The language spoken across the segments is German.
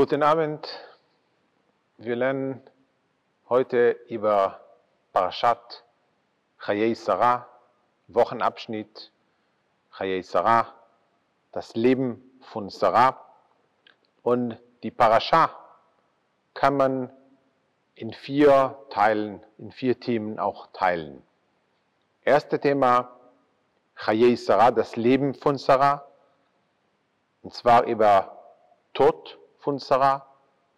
Guten Abend. Wir lernen heute über Parashat Chayei Sarah, Wochenabschnitt Chayei Sarah, das Leben von Sarah. Und die Parascha kann man in vier Teilen, in vier Themen auch teilen. Erste Thema Chayei Sarah, das Leben von Sarah, und zwar über Tod von Sarah,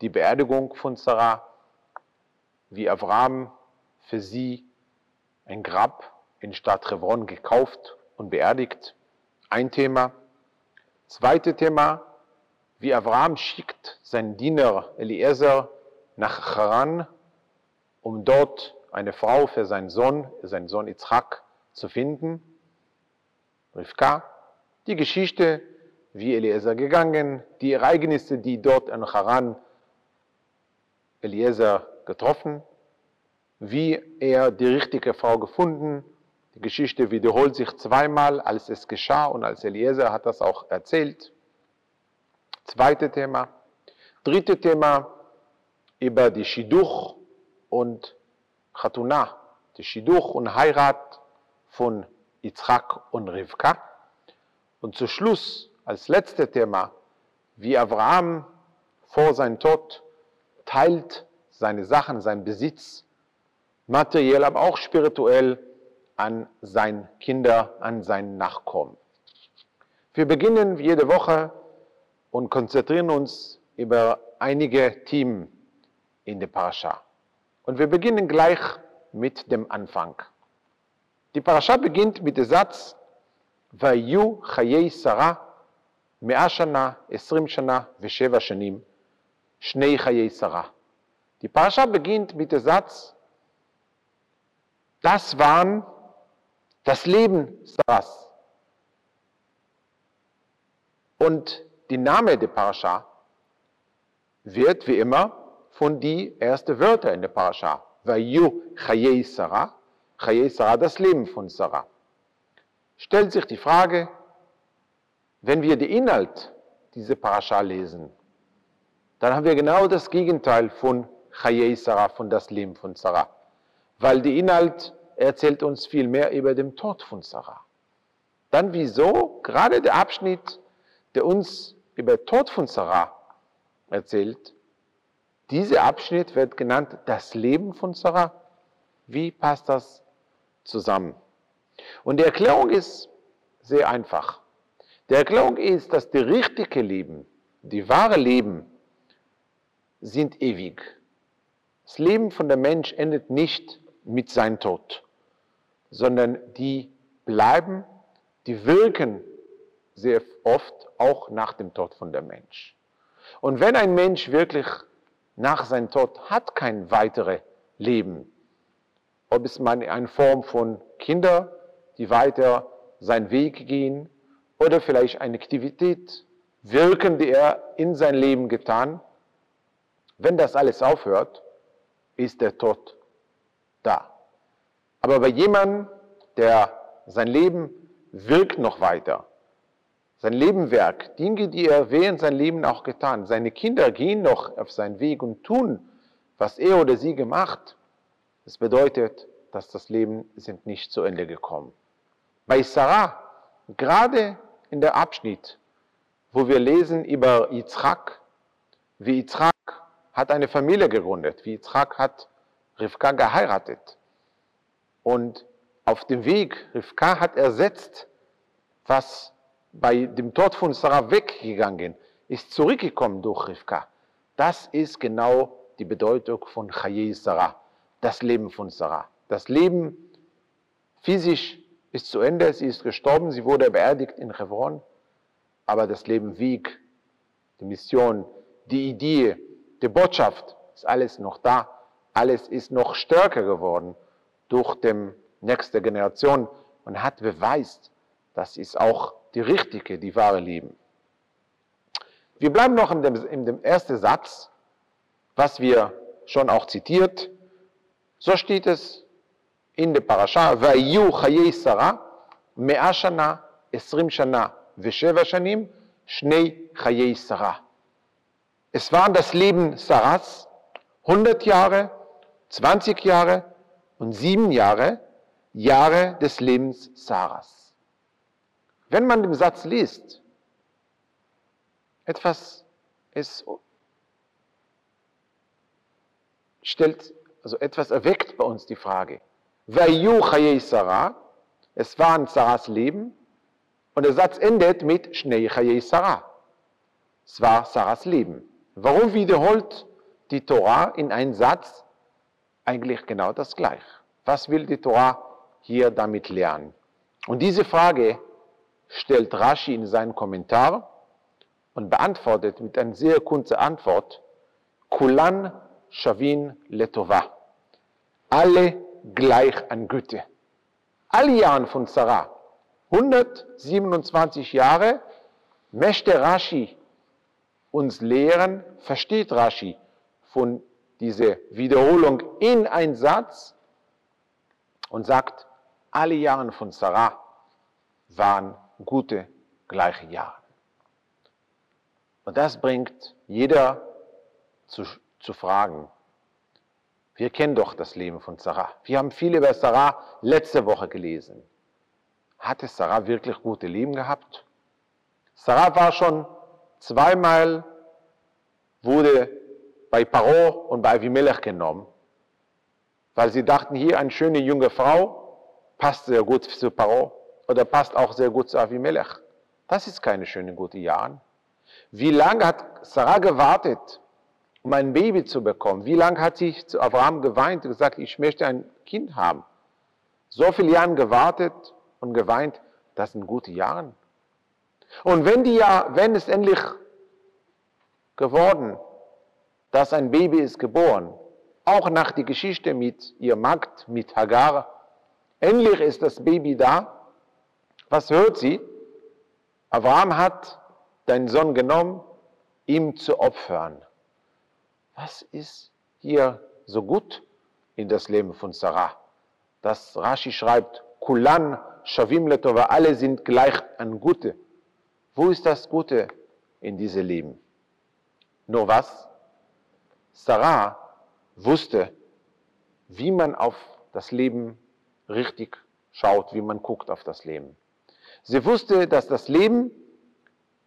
die Beerdigung von Sarah, wie Abraham für sie ein Grab in Stadt Hebron gekauft und beerdigt. Ein Thema. Zweite Thema, wie Abraham schickt seinen Diener Eliezer nach Haran, um dort eine Frau für seinen Sohn, seinen Sohn Yitzchak, zu finden. Rivka, die Geschichte wie Eliezer gegangen, die Ereignisse, die dort in Haran Eliezer getroffen, wie er die richtige Frau gefunden. Die Geschichte wiederholt sich zweimal, als es geschah und als Eliezer hat das auch erzählt. Zweite Thema. Dritte Thema über die Shidduch und Chatuna, die Shidduch und Heirat von Yitzchak und Rivka. Und zu Schluss als letztes Thema, wie Abraham vor seinem Tod teilt seine Sachen, seinen Besitz, materiell, aber auch spirituell an seine Kinder, an seinen Nachkommen. Wir beginnen jede Woche und konzentrieren uns über einige Themen in der Parascha. Und wir beginnen gleich mit dem Anfang. Die Parascha beginnt mit dem Satz, Vayu Chayei Sarah מאה שנה, עשרים שנה ושבע שנים, שני חיי שרה. Die Parascha beginnt mit dem Satz, das waren das Leben Saras. Und die Name der Parascha wird wie immer von die ersten Wörter in der Parascha. Vayu Chayei Sarah, Chayei Sarah, das Leben von Sarah. Stellt sich die Frage, wenn wir den Inhalt dieser Parascha lesen, dann haben wir genau das Gegenteil von Chayei Sarah, von das Leben von Sarah. Weil der Inhalt erzählt uns viel mehr über den Tod von Sarah. Dann wieso gerade der Abschnitt, der uns über den Tod von Sarah erzählt, dieser Abschnitt wird genannt das Leben von Sarah. Wie passt das zusammen? Und die Erklärung ist sehr einfach. Die Erklärung ist, dass die richtige Leben, die wahre Leben, sind ewig. Das Leben von der Mensch endet nicht mit seinem Tod, sondern die bleiben, die wirken sehr oft auch nach dem Tod von der Mensch. Und wenn ein Mensch wirklich nach seinem Tod hat kein weiteres Leben, ob es man in Form von Kindern, die weiter seinen Weg gehen, oder vielleicht eine Aktivität wirken, die er in sein Leben getan. Wenn das alles aufhört, ist der Tod da. Aber bei jemandem, der sein Leben wirkt noch weiter, sein Lebenwerk, Dinge, die er während sein Leben auch getan, seine Kinder gehen noch auf seinen Weg und tun, was er oder sie gemacht, das bedeutet, dass das Leben sind nicht zu Ende gekommen. Bei Sarah, gerade in der Abschnitt, wo wir lesen über Yitzchak, wie Yitzchak hat eine Familie gegründet, wie Yitzchak hat Rivka geheiratet. Und auf dem Weg, Rivka hat ersetzt, was bei dem Tod von Sarah weggegangen ist, zurückgekommen durch Rivka. Das ist genau die Bedeutung von Chayei Sarah, das Leben von Sarah. Das Leben physisch ist zu Ende, sie ist gestorben, sie wurde beerdigt in Hebron, aber das Leben wieg, die Mission, die Idee, die Botschaft ist alles noch da, alles ist noch stärker geworden durch die nächste Generation und hat beweist, das ist auch die richtige, die wahre Leben. Wir bleiben noch in dem, in dem ersten Satz, was wir schon auch zitiert. So steht es in der Parasha, והיו חיי שרה מאה שנה, עשרים שנה ושבע שנים, שני חיי שרה. Es war das Leben Saras 100 Jahre, 20 Jahre und 7 Jahre, Jahre des Lebens Saras. Wenn man den Satz liest, etwas ist, stellt, also etwas erweckt bei uns die Frage. es war ein Saras Leben, und der Satz endet mit Shnei Chayei Sarah. Es war Saras Leben. Warum wiederholt die Torah in einem Satz eigentlich genau das Gleiche? Was will die Torah hier damit lernen? Und diese Frage stellt Rashi in seinem Kommentar und beantwortet mit einer sehr kurzen Antwort, Kulan Shavin Letova. Alle gleich an Güte. Alle Jahren von Sarah, 127 Jahre, möchte Rashi uns lehren, versteht Rashi von dieser Wiederholung in einen Satz und sagt, alle Jahre von Sarah waren gute, gleiche Jahre. Und das bringt jeder zu, zu fragen. Wir kennen doch das Leben von Sarah. Wir haben viel über Sarah letzte Woche gelesen. Hatte Sarah wirklich gute Leben gehabt? Sarah war schon zweimal, wurde bei Paro und bei Avimelech genommen, weil sie dachten, hier eine schöne junge Frau passt sehr gut zu Paro oder passt auch sehr gut zu Avimelech. Das ist keine schöne, gute Jahre. Wie lange hat Sarah gewartet, um ein Baby zu bekommen? Wie lange hat sie zu Abraham geweint und gesagt, ich möchte ein Kind haben? So viele Jahre gewartet und geweint, das sind gute Jahre. Und wenn, die ja, wenn es endlich geworden, dass ein Baby ist geboren, auch nach der Geschichte mit ihr Magd, mit Hagar, endlich ist das Baby da, was hört sie? Abraham hat deinen Sohn genommen, ihm zu opfern. Was ist hier so gut in das Leben von Sarah? Dass Rashi schreibt, Kulan, Shavim Letova, alle sind gleich an Gute. Wo ist das Gute in diesem Leben? Nur was? Sarah wusste, wie man auf das Leben richtig schaut, wie man guckt auf das Leben. Sie wusste, dass das Leben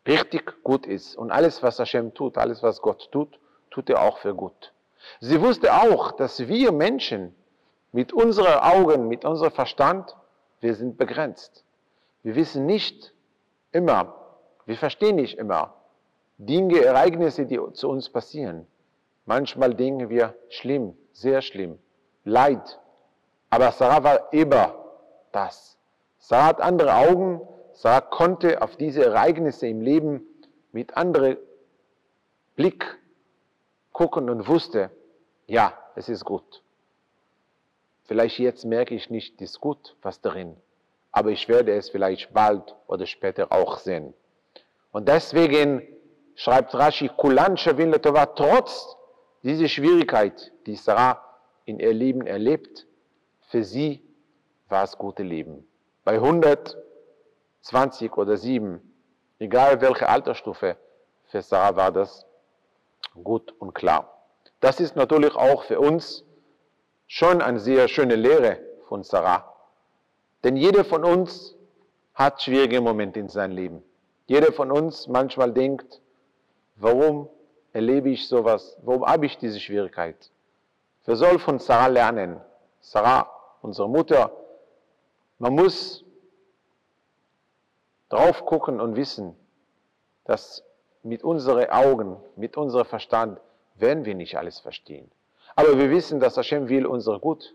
richtig gut ist. Und alles, was Hashem tut, alles, was Gott tut, tut er auch für gut. Sie wusste auch, dass wir Menschen mit unseren Augen, mit unserem Verstand, wir sind begrenzt. Wir wissen nicht immer, wir verstehen nicht immer Dinge, Ereignisse, die zu uns passieren. Manchmal denken wir schlimm, sehr schlimm, Leid. Aber Sarah war immer das. Sarah hat andere Augen, Sarah konnte auf diese Ereignisse im Leben mit anderem Blick gucken und wusste, ja, es ist gut. Vielleicht jetzt merke ich nicht, ist gut, was darin, aber ich werde es vielleicht bald oder später auch sehen. Und deswegen schreibt Rashi, Kulan Shavin trotz dieser Schwierigkeit, die Sarah in ihr Leben erlebt, für sie war es gute Leben. Bei 100 20 oder 7, egal welche Altersstufe, für Sarah war das gut und klar. Das ist natürlich auch für uns schon eine sehr schöne Lehre von Sarah. Denn jeder von uns hat schwierige Momente in seinem Leben. Jeder von uns manchmal denkt, warum erlebe ich sowas? Warum habe ich diese Schwierigkeit? Wir sollen von Sarah lernen. Sarah, unsere Mutter, man muss drauf gucken und wissen, dass mit unseren Augen, mit unserem Verstand werden wir nicht alles verstehen. Aber wir wissen, dass Hashem will unser Gut.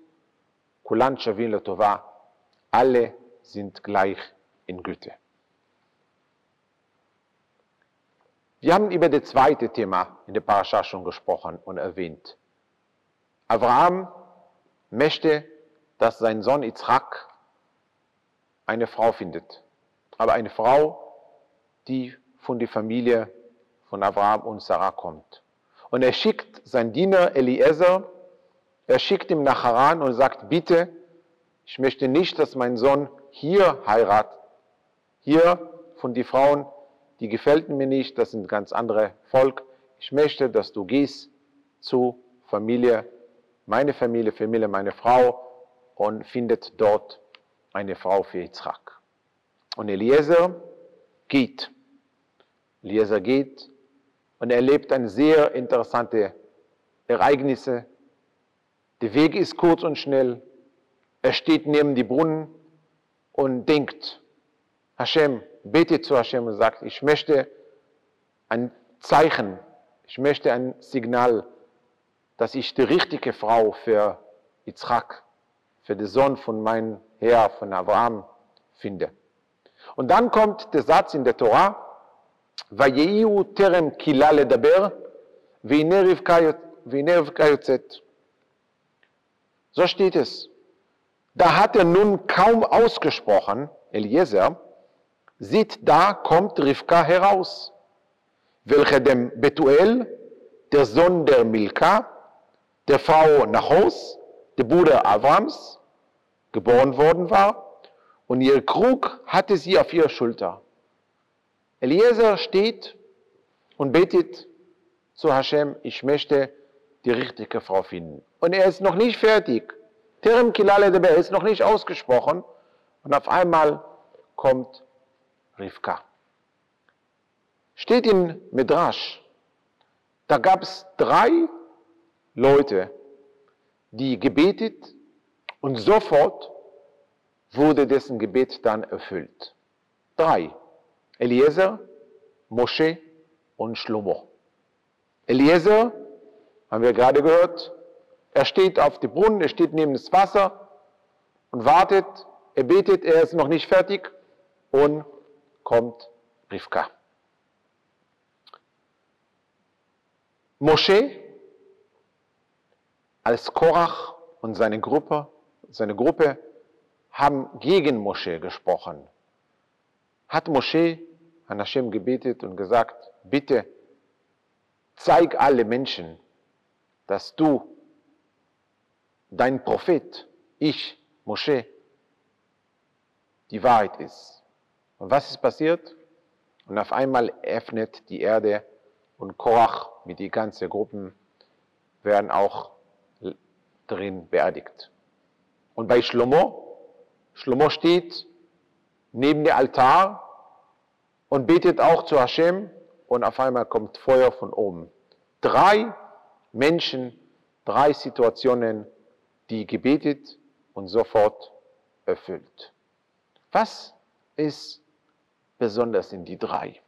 Kulan Shavin Tova. Alle sind gleich in Güte. Wir haben über das zweite Thema in der Parascha schon gesprochen und erwähnt. Abraham möchte, dass sein Sohn Yitzchak eine Frau findet aber eine Frau, die von der Familie von Abraham und Sarah kommt. Und er schickt seinen Diener Eliezer, er schickt ihm nach Haran und sagt, bitte, ich möchte nicht, dass mein Sohn hier heiratet. Hier von den Frauen, die gefällten mir nicht, das sind ganz andere Volk. ich möchte, dass du gehst zu Familie, meine Familie, Familie meiner Frau und findet dort eine Frau für Yitzchak. Und Eliezer geht. Eliezer geht und erlebt eine sehr interessante Ereignisse. Der Weg ist kurz und schnell. Er steht neben die Brunnen und denkt, Hashem, betet zu Hashem und sagt, ich möchte ein Zeichen, ich möchte ein Signal, dass ich die richtige Frau für Yitzchak, für den Sohn von meinem Herr, von Abraham, finde. Und dann kommt der Satz in der Torah, ויהיו טרם קהילה לדבר, והנה רבקה יוצאת. So steht es. Da hat er nun kaum ausgesprochen, Eliezer, sieht, da kommt Rivka heraus, welche dem Betuel, der Sohn der Milka, der Frau Nachos, der Bruder Abrams, geboren worden war, und ihr Krug hatte sie auf ihrer Schulter. Eliezer steht und betet zu Hashem, ich möchte die richtige Frau finden. Und er ist noch nicht fertig. Terem Kilale er ist noch nicht ausgesprochen. Und auf einmal kommt Rivka. Steht in Midrash, da gab es drei Leute, die gebetet und sofort wurde dessen Gebet dann erfüllt. Drei. Eliezer, Mosche und Shlomo. Eliezer, haben wir gerade gehört, er steht auf dem Brunnen, er steht neben das Wasser und wartet, er betet, er ist noch nicht fertig und kommt Rivka. Mosche als Korach und seine Gruppe, seine Gruppe haben gegen Mosche gesprochen. Hat Mosche an Hashem gebetet und gesagt, bitte zeig alle Menschen, dass du, dein Prophet, ich, Mosche, die Wahrheit ist. Und was ist passiert? Und auf einmal öffnet die Erde und Korach mit die ganzen Gruppen werden auch drin beerdigt. Und bei Shlomo, Shlomo steht neben dem Altar und betet auch zu Hashem und auf einmal kommt Feuer von oben. Drei Menschen, drei Situationen, die gebetet und sofort erfüllt. Was ist besonders in die drei?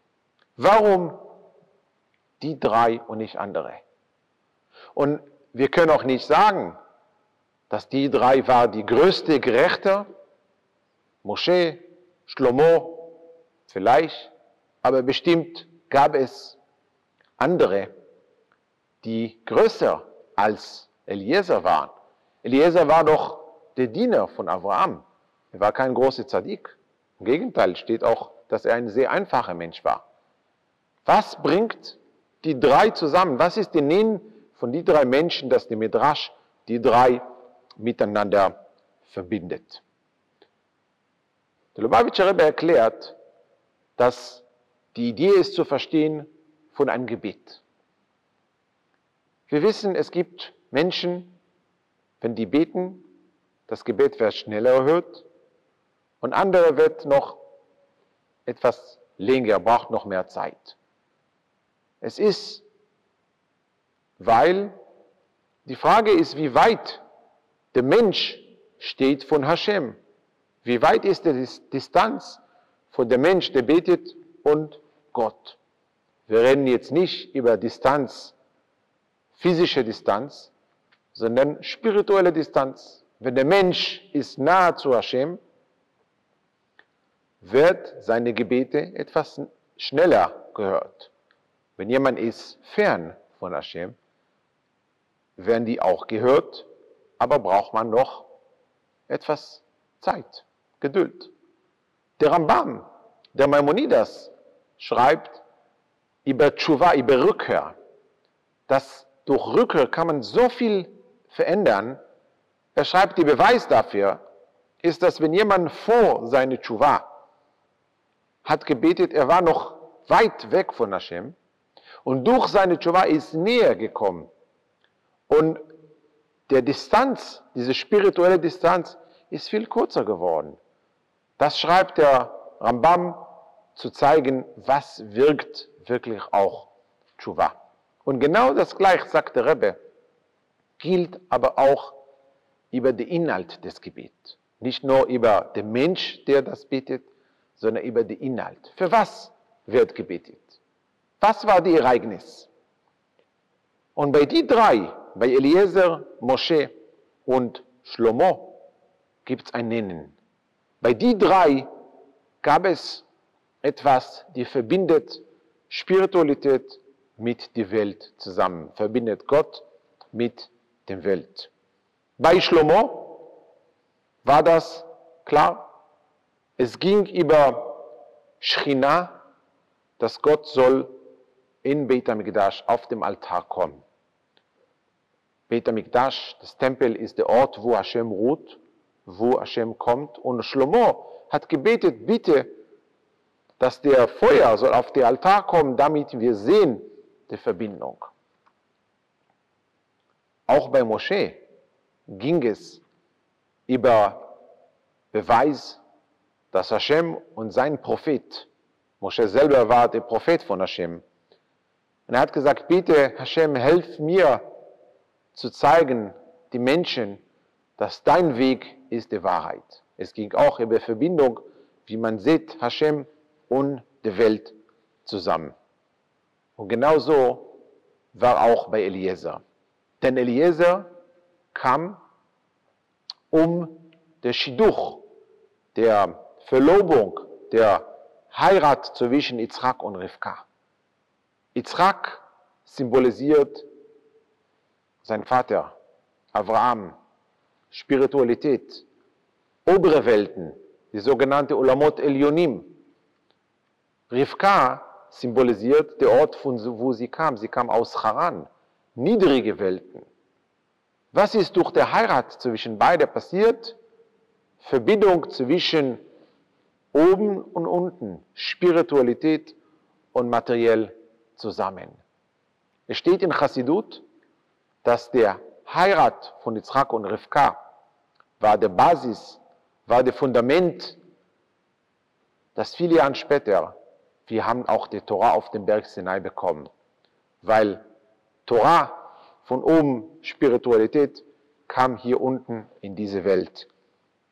Warum die drei und nicht andere? Und wir können auch nicht sagen, dass die drei war die größte Gerechte, Moshe, Shlomo, vielleicht aber bestimmt gab es andere, die größer als Eliezer waren. Eliezer war doch der Diener von Abraham. Er war kein großer Zadik. Im Gegenteil steht auch, dass er ein sehr einfacher Mensch war. Was bringt die drei zusammen? Was ist der Nennen von die drei Menschen, dass der Midrash die drei miteinander verbindet? Der Lubavitcher Rebbe erklärt, dass die Idee ist zu verstehen von einem Gebet. Wir wissen, es gibt Menschen, wenn die beten, das Gebet wird schneller erhört und andere wird noch etwas länger, braucht noch mehr Zeit. Es ist, weil die Frage ist, wie weit der Mensch steht von Hashem. Wie weit ist die Distanz von dem Mensch, der betet und Gott. Wir reden jetzt nicht über Distanz, physische Distanz, sondern spirituelle Distanz. Wenn der Mensch ist nahe zu Hashem, wird seine Gebete etwas schneller gehört. Wenn jemand ist fern von Hashem, werden die auch gehört, aber braucht man noch etwas Zeit, Geduld. Der Rambam, der Maimonides, schreibt über Tshuva, über Rückkehr, dass durch Rückkehr kann man so viel verändern. Er schreibt, der Beweis dafür ist, dass wenn jemand vor seine Tshuva hat gebetet, er war noch weit weg von Hashem, Und durch seine Tshuva ist näher gekommen. Und der Distanz, diese spirituelle Distanz, ist viel kürzer geworden. Das schreibt der Rambam zu zeigen, was wirkt wirklich auch Tshuva. Und genau das gleiche, sagt der Rebbe, gilt aber auch über den Inhalt des Gebets. Nicht nur über den Mensch, der das betet, sondern über den Inhalt. Für was wird gebetet? Was war die Ereignis? Und bei die drei, bei Eliezer, Mosche und Shlomo, gibt es ein Nennen. Bei die drei gab es etwas, die verbindet Spiritualität mit der Welt zusammen, verbindet Gott mit der Welt. Bei Shlomo war das klar. Es ging über Schchina, dass Gott soll in Beit HaMikdash auf dem Altar kommen. Beit HaMikdash, das Tempel, ist der Ort, wo Hashem ruht, wo Hashem kommt. Und Shlomo hat gebetet, bitte, dass der Feuer soll auf den Altar kommen, damit wir sehen die Verbindung. Auch bei Moschee ging es über Beweis, dass Hashem und sein Prophet, Moschee selber war der Prophet von Hashem, und er hat gesagt, bitte Hashem, helf mir zu zeigen, die Menschen, dass dein Weg ist die Wahrheit. Es ging auch über Verbindung, wie man sieht, Hashem und die Welt zusammen. Und genauso war auch bei Eliezer. Denn Eliezer kam, um der Schiduch, der Verlobung, der Heirat zwischen Yitzhak und Rivka. Yitzhak symbolisiert sein Vater, Abraham, Spiritualität, obere Welten, die sogenannte Ulamot Elionim. Rivka symbolisiert der Ort, von wo sie kam. Sie kam aus Haran, niedrige Welten. Was ist durch die Heirat zwischen beiden passiert? Verbindung zwischen oben und unten, Spiritualität und materiell zusammen. Es steht in Chassidut, dass der Heirat von Yitzhak und Rivka war der Basis, war der Fundament, dass viele Jahre später, wir haben auch die Torah auf dem Berg Sinai bekommen, weil Torah von oben, Spiritualität, kam hier unten in diese Welt.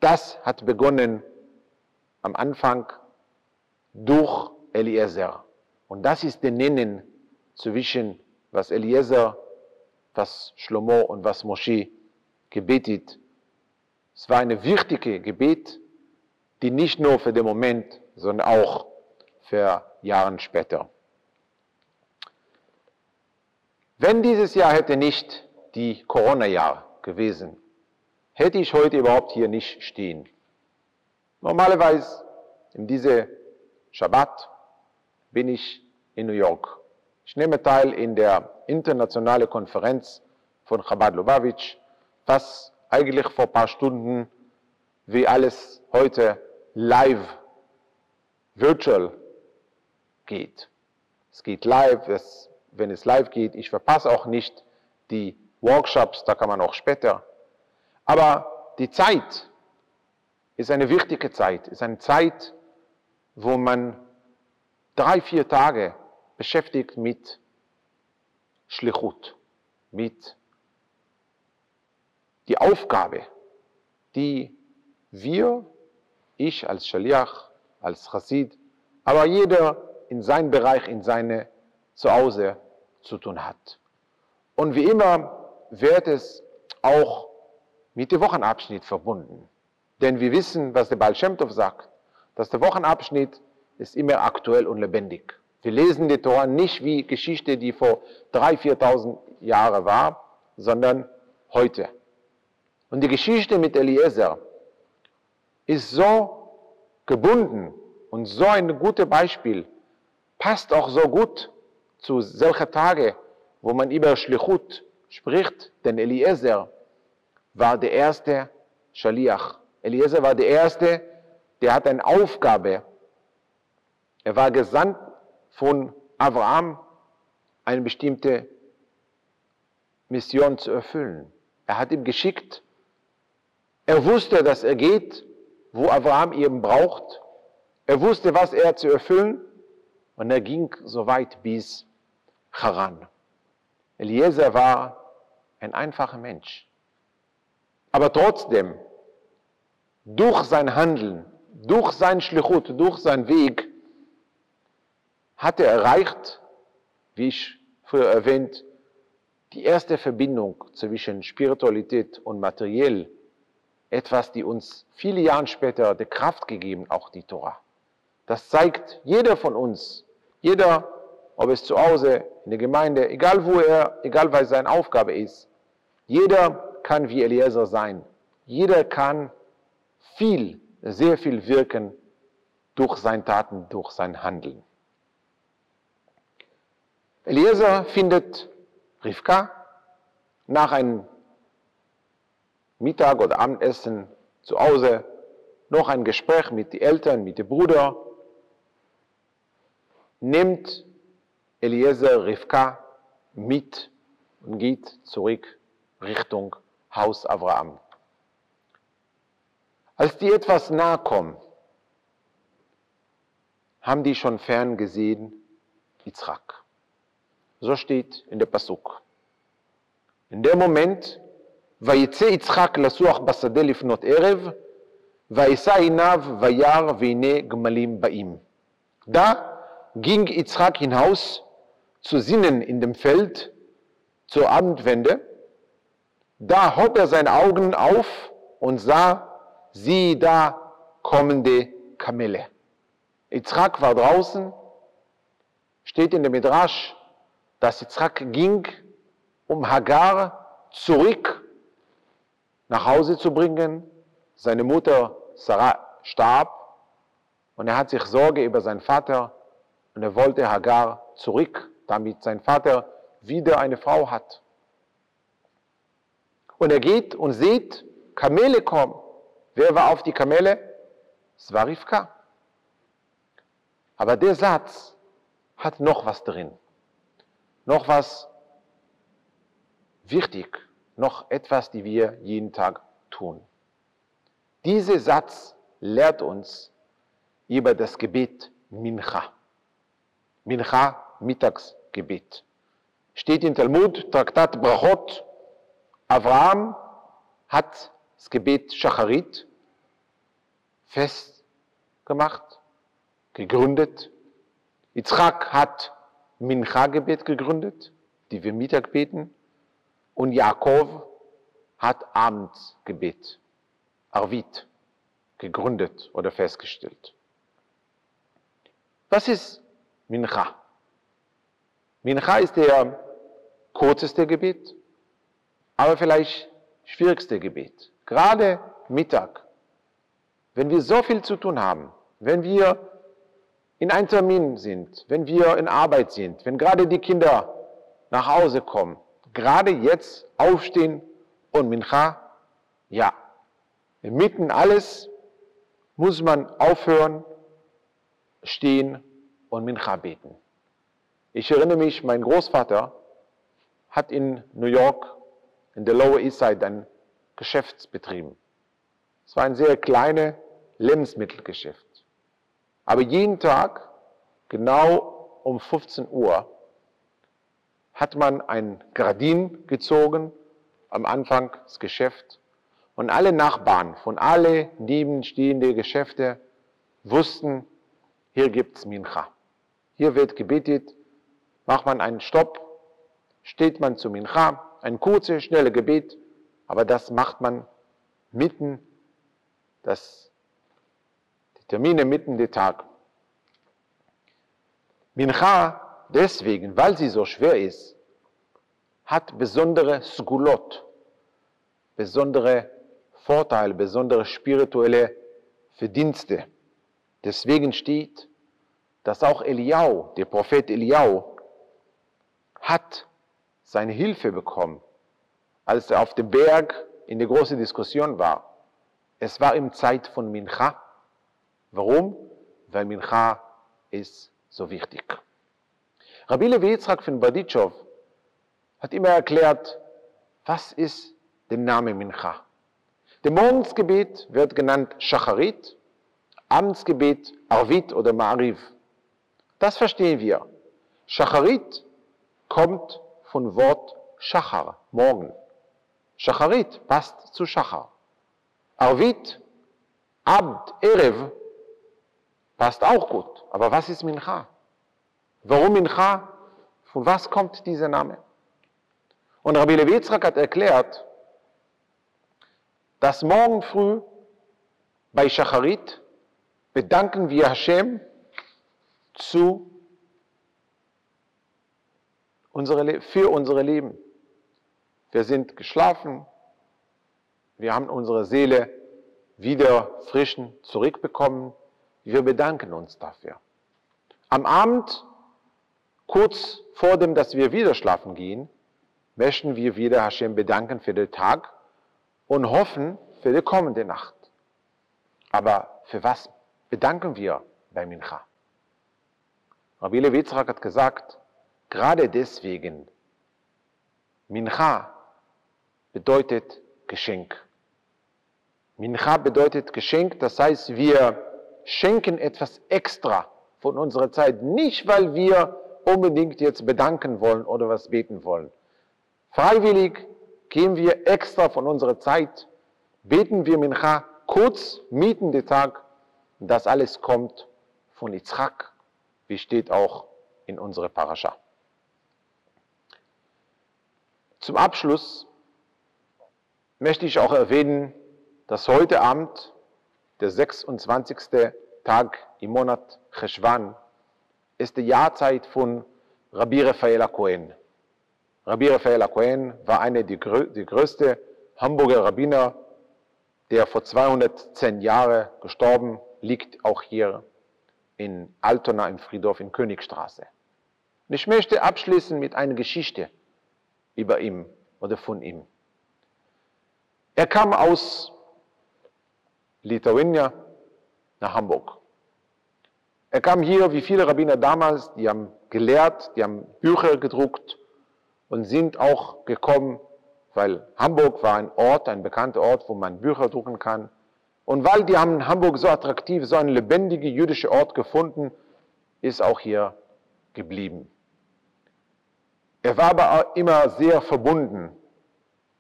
Das hat begonnen am Anfang durch Eliezer. Und das ist der Nennen zwischen was Eliezer, was Shlomo und was Moshe gebetet. Es war eine wichtige Gebet, die nicht nur für den Moment, sondern auch für Jahre später. Wenn dieses Jahr hätte nicht die Corona-Jahr gewesen, hätte ich heute überhaupt hier nicht stehen. Normalerweise in diese Shabbat bin ich in New York. Ich nehme teil in der internationalen Konferenz von Chabad Lubavitch, was eigentlich vor ein paar Stunden wie alles heute live, virtual geht. Es geht live, es, wenn es live geht, ich verpasse auch nicht die Workshops, da kann man auch später. Aber die Zeit ist eine wichtige Zeit, ist eine Zeit, wo man drei, vier Tage beschäftigt mit Schlichut, mit die Aufgabe, die wir, ich als Shaliach, als Chassid, aber jeder in seinem Bereich, in seine Zuhause zu tun hat. Und wie immer wird es auch mit dem Wochenabschnitt verbunden. Denn wir wissen, was der Baal Shem Tov sagt, dass der Wochenabschnitt ist immer aktuell und lebendig. Wir lesen die Tora nicht wie Geschichte, die vor 3.000, 4.000 Jahren war, sondern heute. Und die Geschichte mit Eliezer ist so gebunden und so ein gutes Beispiel, passt auch so gut zu solchen Tagen, wo man über Schlichut spricht, denn Eliezer war der erste Schaliach. Eliezer war der erste, der hat eine Aufgabe. Er war gesandt von Abraham eine bestimmte Mission zu erfüllen. Er hat ihm geschickt. Er wusste, dass er geht, wo Abraham ihn braucht. Er wusste, was er zu erfüllen. Und er ging so weit bis Haran. Eliezer war ein einfacher Mensch. Aber trotzdem, durch sein Handeln, durch sein Schlichut, durch seinen Weg, hat er erreicht, wie ich früher erwähnt, die erste Verbindung zwischen Spiritualität und Materiell, etwas, die uns viele Jahre später die Kraft gegeben, auch die Tora. Das zeigt jeder von uns, jeder, ob es zu Hause, in der Gemeinde, egal wo er, egal was seine Aufgabe ist, jeder kann wie Eliezer sein. Jeder kann viel, sehr viel wirken durch seine Taten, durch sein Handeln. Eliezer findet Rivka nach einem Mittag- oder Abendessen zu Hause noch ein Gespräch mit den Eltern, mit dem Bruder, nimmt Eliezer Rivka mit und geht zurück Richtung Haus Abraham. Als die etwas nahe kommen, haben die schon fern gesehen Yitzchak. So steht in der Pasuk. In dem Moment, ויצא יצחק לסוח בשדה לפנות ערב, וישא עיניו וירא והנה גמלים באים. Da ging Yitzchak hinaus zu sinnen in dem Feld zur Abendwende. Da hob er seine Augen auf und sah, sieh da kommende Kamele. Yitzchak war draußen, steht in der Midrash, dass Yitzchak ging, um Hagar zurück nach Hause zu bringen. Seine Mutter Sarah starb und er hat sich Sorge über seinen Vater und er wollte Hagar zurück, damit sein Vater wieder eine Frau hat. Und er geht und sieht, Kamele kommen. Wer war auf die Kamele? Es war Rivka. Aber der Satz hat noch was drin. Noch was wichtig. Noch etwas, die wir jeden Tag tun. Dieser Satz lehrt uns über das Gebet Mincha. Mincha, Mittagsgebet. Steht in Talmud, Traktat Brachot. Abraham hat das Gebet Shacharit festgemacht, gegründet. Yitzchak hat Mincha-Gebet gegründet, die wir Mittag beten. Und Jakob hat Abendsgebet, Arvit, gegründet oder festgestellt. Was ist Mincha? Mincha ist der kürzeste Gebet, aber vielleicht schwierigste Gebet. Gerade Mittag, wenn wir so viel zu tun haben, wenn wir in einem Termin sind, wenn wir in Arbeit sind, wenn gerade die Kinder nach Hause kommen, gerade jetzt aufstehen und Mincha, ja, mitten alles muss man aufhören, stehen und Mincha beten. Ich erinnere mich, mein Großvater hat in New York, in der Lower East Side, ein Geschäft betrieben. Es war ein sehr kleines Lebensmittelgeschäft. Aber jeden Tag, genau um 15 Uhr, hat man ein Gardin gezogen am Anfang des Geschäfts und alle Nachbarn von alle nebenstehenden Geschäfte wussten, hier gibt es Mincha. Hier wird gebetet, macht man einen Stopp, steht man zu Mincha, ein kurzes, schnelles Gebet, aber das macht man mitten, das, die Termine mitten der Tag. Mincha deswegen, weil sie so schwer ist, hat besondere Sgulot, besondere Vorteile, besondere spirituelle Verdienste. Deswegen steht, dass auch Eliau, der Prophet Eliau, hat seine Hilfe bekommen, als er auf dem Berg in der großen Diskussion war. Es war ihm Zeit von Mincha. Warum? Weil Mincha ist so wichtig. Rabbi Levi von Baditschow hat immer erklärt, was ist der Name Mincha? Der Morgensgebet wird genannt Shacharit, Abendsgebet Arvit oder Ma'ariv. Das verstehen wir. Shacharit kommt von Wort Shachar, morgen. Shacharit passt zu Shachar. Arvit, Abd, Erev passt auch gut. Aber was ist Mincha? Warum Mincha? Von was kommt dieser Name? Und Rabbi Levitzrak hat erklärt, dass morgen früh bei Shacharit bedanken wir Hashem zu unsere, für unsere Leben. Wir sind geschlafen, wir haben unsere Seele wieder frischen zurückbekommen. Wir bedanken uns dafür. Am Abend, kurz vor dem, dass wir wieder schlafen gehen, möchten wir wieder Hashem bedanken für den Tag und hoffen für die kommende Nacht. Aber für was bedanken wir bei Mincha? Rabbi Levitzrak hat gesagt, gerade deswegen, Mincha bedeutet Geschenk. Mincha bedeutet Geschenk, das heißt, wir schenken etwas extra von unserer Zeit, nicht weil wir unbedingt jetzt bedanken wollen oder was beten wollen. Freiwillig geben wir extra von unserer Zeit, beten wir Mincha kurz, mieten den Tag. Das alles kommt von Yitzchak, wie steht auch in unserer Parascha. Zum Abschluss möchte ich auch erwähnen, dass heute Abend, der 26. Tag im Monat Cheshvan, ist die Jahrzeit von Rabbi Raphael Cohen. Rabbi Raphael Cohen war einer der, der größte Hamburger Rabbiner, der vor 210 Jahren gestorben liegt, auch hier in Altona im Friedhof in Königstraße. Und ich möchte abschließen mit einer Geschichte über ihn oder von ihm. Er kam aus Litauen nach Hamburg. Er kam hier, wie viele Rabbiner damals, die haben gelehrt, die haben Bücher gedruckt und sind auch gekommen, weil Hamburg war ein Ort, ein bekannter Ort, wo man Bücher drucken kann. Und weil die haben Hamburg so attraktiv, so ein lebendiger jüdischer Ort gefunden, ist auch hier geblieben. Er war aber immer sehr verbunden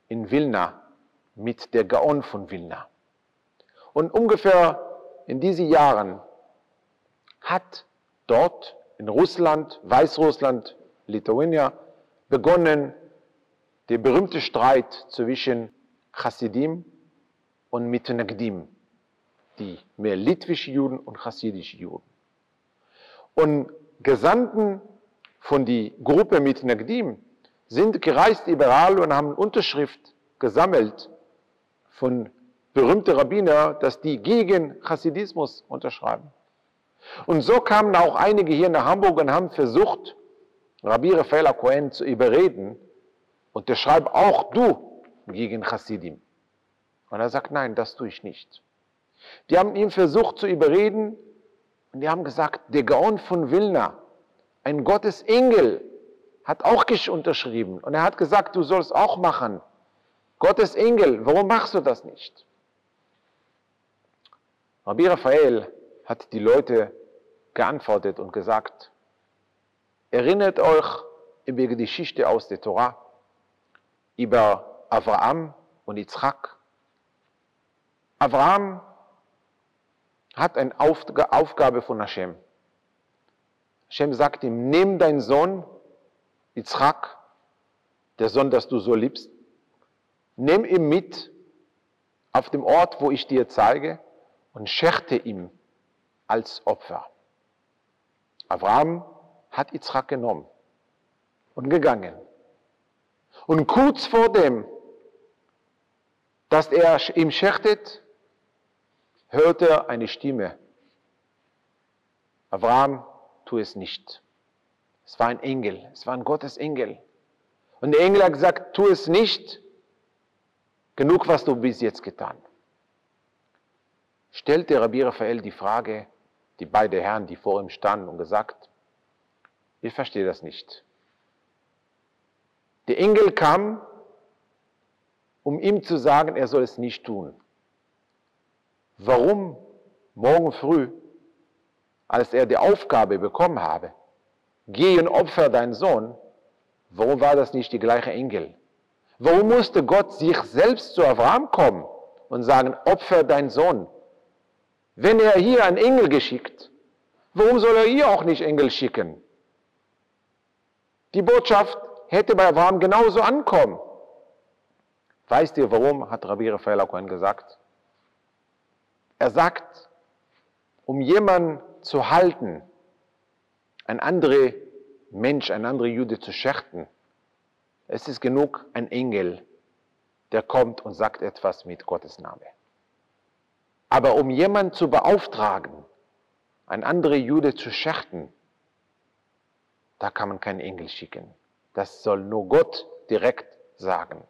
in Vilna mit der Gaon von Vilna. Und ungefähr in diesen Jahren hat dort in Russland, Weißrussland, Litauen begonnen der berühmte Streit zwischen Chassidim und Mitnagdim, die mehr litwische Juden und chassidische Juden. Und Gesandten von der Gruppe Mitnagdim sind gereist überall und haben Unterschrift gesammelt von berühmten Rabbiner, dass die gegen Chassidismus unterschreiben. Und so kamen auch einige hier nach Hamburg und haben versucht, Rabbi Raphael Cohen zu überreden, schreibt auch du gegen Chassidim. Und er sagt, nein, das tue ich nicht. Die haben ihn versucht zu überreden und die haben gesagt, der Gaon von Vilna, ein Gottesengel, hat auch unterschrieben. Und er hat gesagt, du sollst auch machen. Gottesengel, warum machst du das nicht? Rabbi Raphael hat die Leute geantwortet und gesagt, erinnert euch über die Geschichte aus der Torah über Abraham und Yitzchak. Abraham hat eine Aufgabe von Hashem. Hashem sagt ihm, nimm deinen Sohn, Yitzchak, der Sohn, das du so liebst, nimm ihn mit auf dem Ort, wo ich dir zeige, und scherte ihm als Opfer. Abraham hat Yitzchak genommen und gegangen. Und kurz vor dem, dass er ihm schächtet, hört er eine Stimme. Abraham, tu es nicht. Es war ein Engel, es war ein Gottes Engel. Und der Engel hat gesagt, tu es nicht. Genug, was du bis jetzt getan. Stellte Rabbi Raphael die Frage, die beiden Herren, die vor ihm standen, und gesagt, Ich verstehe das nicht. Der Engel kam, um ihm zu sagen, er soll es nicht tun. Warum morgen früh, als er die Aufgabe bekommen habe, geh und opfer deinen Sohn, warum war das nicht die gleiche Engel? Warum musste Gott sich selbst zu Abraham kommen und sagen, opfer deinen Sohn? Wenn er hier einen Engel geschickt, warum soll er hier auch nicht Engel schicken? Die Botschaft hätte bei Abraham genauso ankommen. Weißt ihr warum, hat Rabbi Raphael Cohen gesagt? Er sagt, um jemanden zu halten, ein anderer Mensch, ein anderer Jude zu schärten, es ist genug ein Engel, der kommt und sagt etwas mit Gottes Name. Aber um jemanden zu beauftragen, ein anderer Jude zu schärten, da kann man keinen Engel schicken. Das soll nur Gott direkt sagen.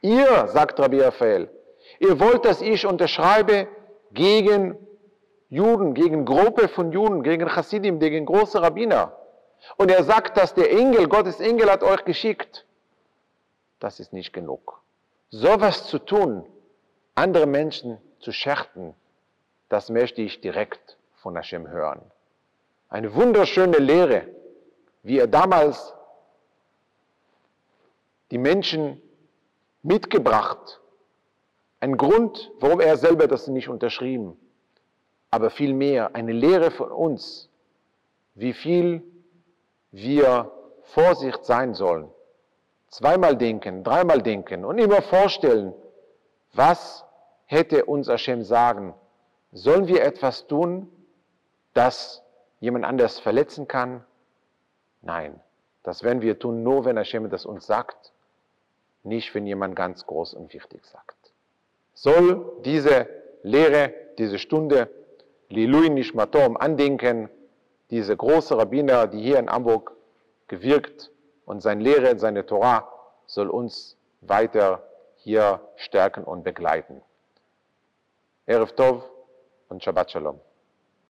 Ihr, sagt Rabbi Raphael, ihr wollt, dass ich unterschreibe gegen Juden, gegen Gruppe von Juden, gegen Chassidim, gegen große Rabbiner. Und er sagt, dass der Engel, Gottes Engel hat euch geschickt. Das ist nicht genug. Sowas zu tun, andere Menschen zu schärten, das möchte ich direkt von Hashem hören. Eine wunderschöne Lehre, wie er damals die Menschen mitgebracht. Ein Grund, warum er selber das nicht unterschrieben. Aber vielmehr eine Lehre von uns, wie viel wir Vorsicht sein sollen. Zweimal denken, dreimal denken und immer vorstellen, was hätte uns Hashem sagen? Sollen wir etwas tun, das jemand anders verletzen kann? Nein, das werden wir tun, nur wenn Hashem das uns sagt, nicht wenn jemand ganz groß und wichtig sagt. Soll diese Lehre, diese Stunde, Lilui Nishmatom, andenken, diese große Rabbiner, die hier in Hamburg gewirkt und seine Lehre, seine Torah soll uns weiter hier stärken und begleiten. Erev Tov und Shabbat Shalom.